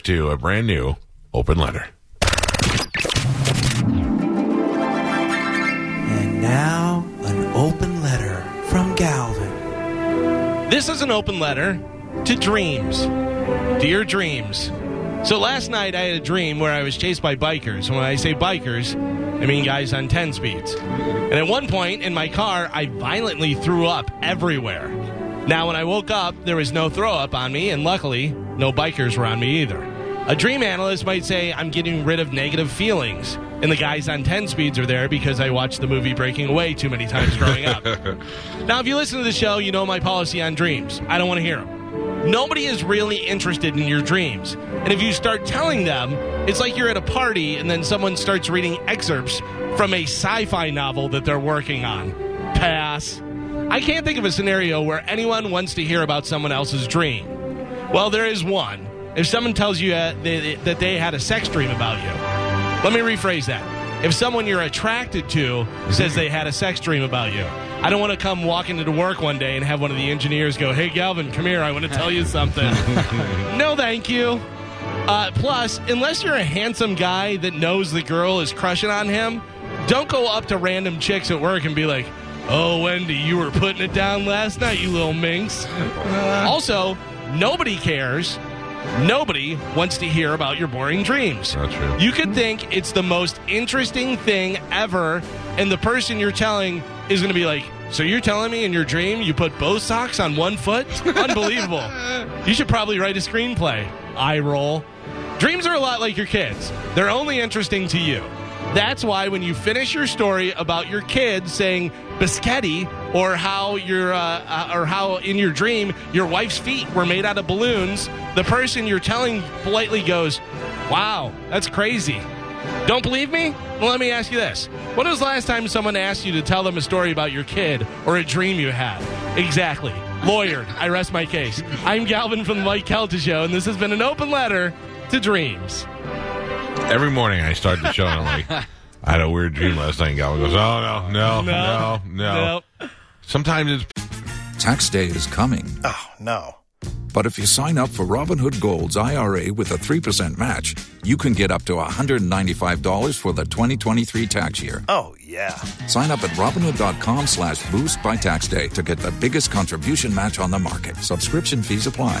To a brand new open letter. And now, an open letter from Galvin. This is an open letter to dreams. Dear dreams. So last night I had a dream where I was chased by bikers. When I say bikers, I mean guys on 10 speeds. And at one point in my car, I violently threw up everywhere. Now, when I woke up, there was no throw up on me, and luckily, no bikers were on me either. A dream analyst might say I'm getting rid of negative feelings, and the guys on 10 speeds are there because I watched the movie Breaking Away too many times growing up. now, if you listen to the show, you know my policy on dreams. I don't want to hear them. Nobody is really interested in your dreams. And if you start telling them, it's like you're at a party and then someone starts reading excerpts from a sci fi novel that they're working on. Pass. I can't think of a scenario where anyone wants to hear about someone else's dream. Well, there is one. If someone tells you they, that they had a sex dream about you, let me rephrase that. If someone you're attracted to says they had a sex dream about you, I don't want to come walking into work one day and have one of the engineers go, Hey, Galvin, come here. I want to tell you something. no, thank you. Uh, plus, unless you're a handsome guy that knows the girl is crushing on him, don't go up to random chicks at work and be like, Oh, Wendy, you were putting it down last night, you little minx. Uh. also, nobody cares. Nobody wants to hear about your boring dreams. That's true. You could think it's the most interesting thing ever, and the person you're telling is going to be like, So you're telling me in your dream you put both socks on one foot? Unbelievable. you should probably write a screenplay. I roll. Dreams are a lot like your kids, they're only interesting to you. That's why when you finish your story about your kid saying biscotti or how your uh, uh, or how in your dream your wife's feet were made out of balloons, the person you're telling politely goes, "Wow, that's crazy." Don't believe me? Well, let me ask you this. When was the last time someone asked you to tell them a story about your kid or a dream you had? Exactly. Lawyered. I rest my case. I'm Galvin from the Mike Calta Show, and this has been an open letter to dreams. Every morning I start the show and I'm like, I had a weird dream last night. And Galvin goes, Oh, no, no, no, no. Nope. Sometimes it's Tax day is coming. Oh, no. But if you sign up for Robinhood Gold's IRA with a 3% match, you can get up to $195 for the 2023 tax year. Oh, yeah. Sign up at Robinhood.com slash boost by tax day to get the biggest contribution match on the market. Subscription fees apply.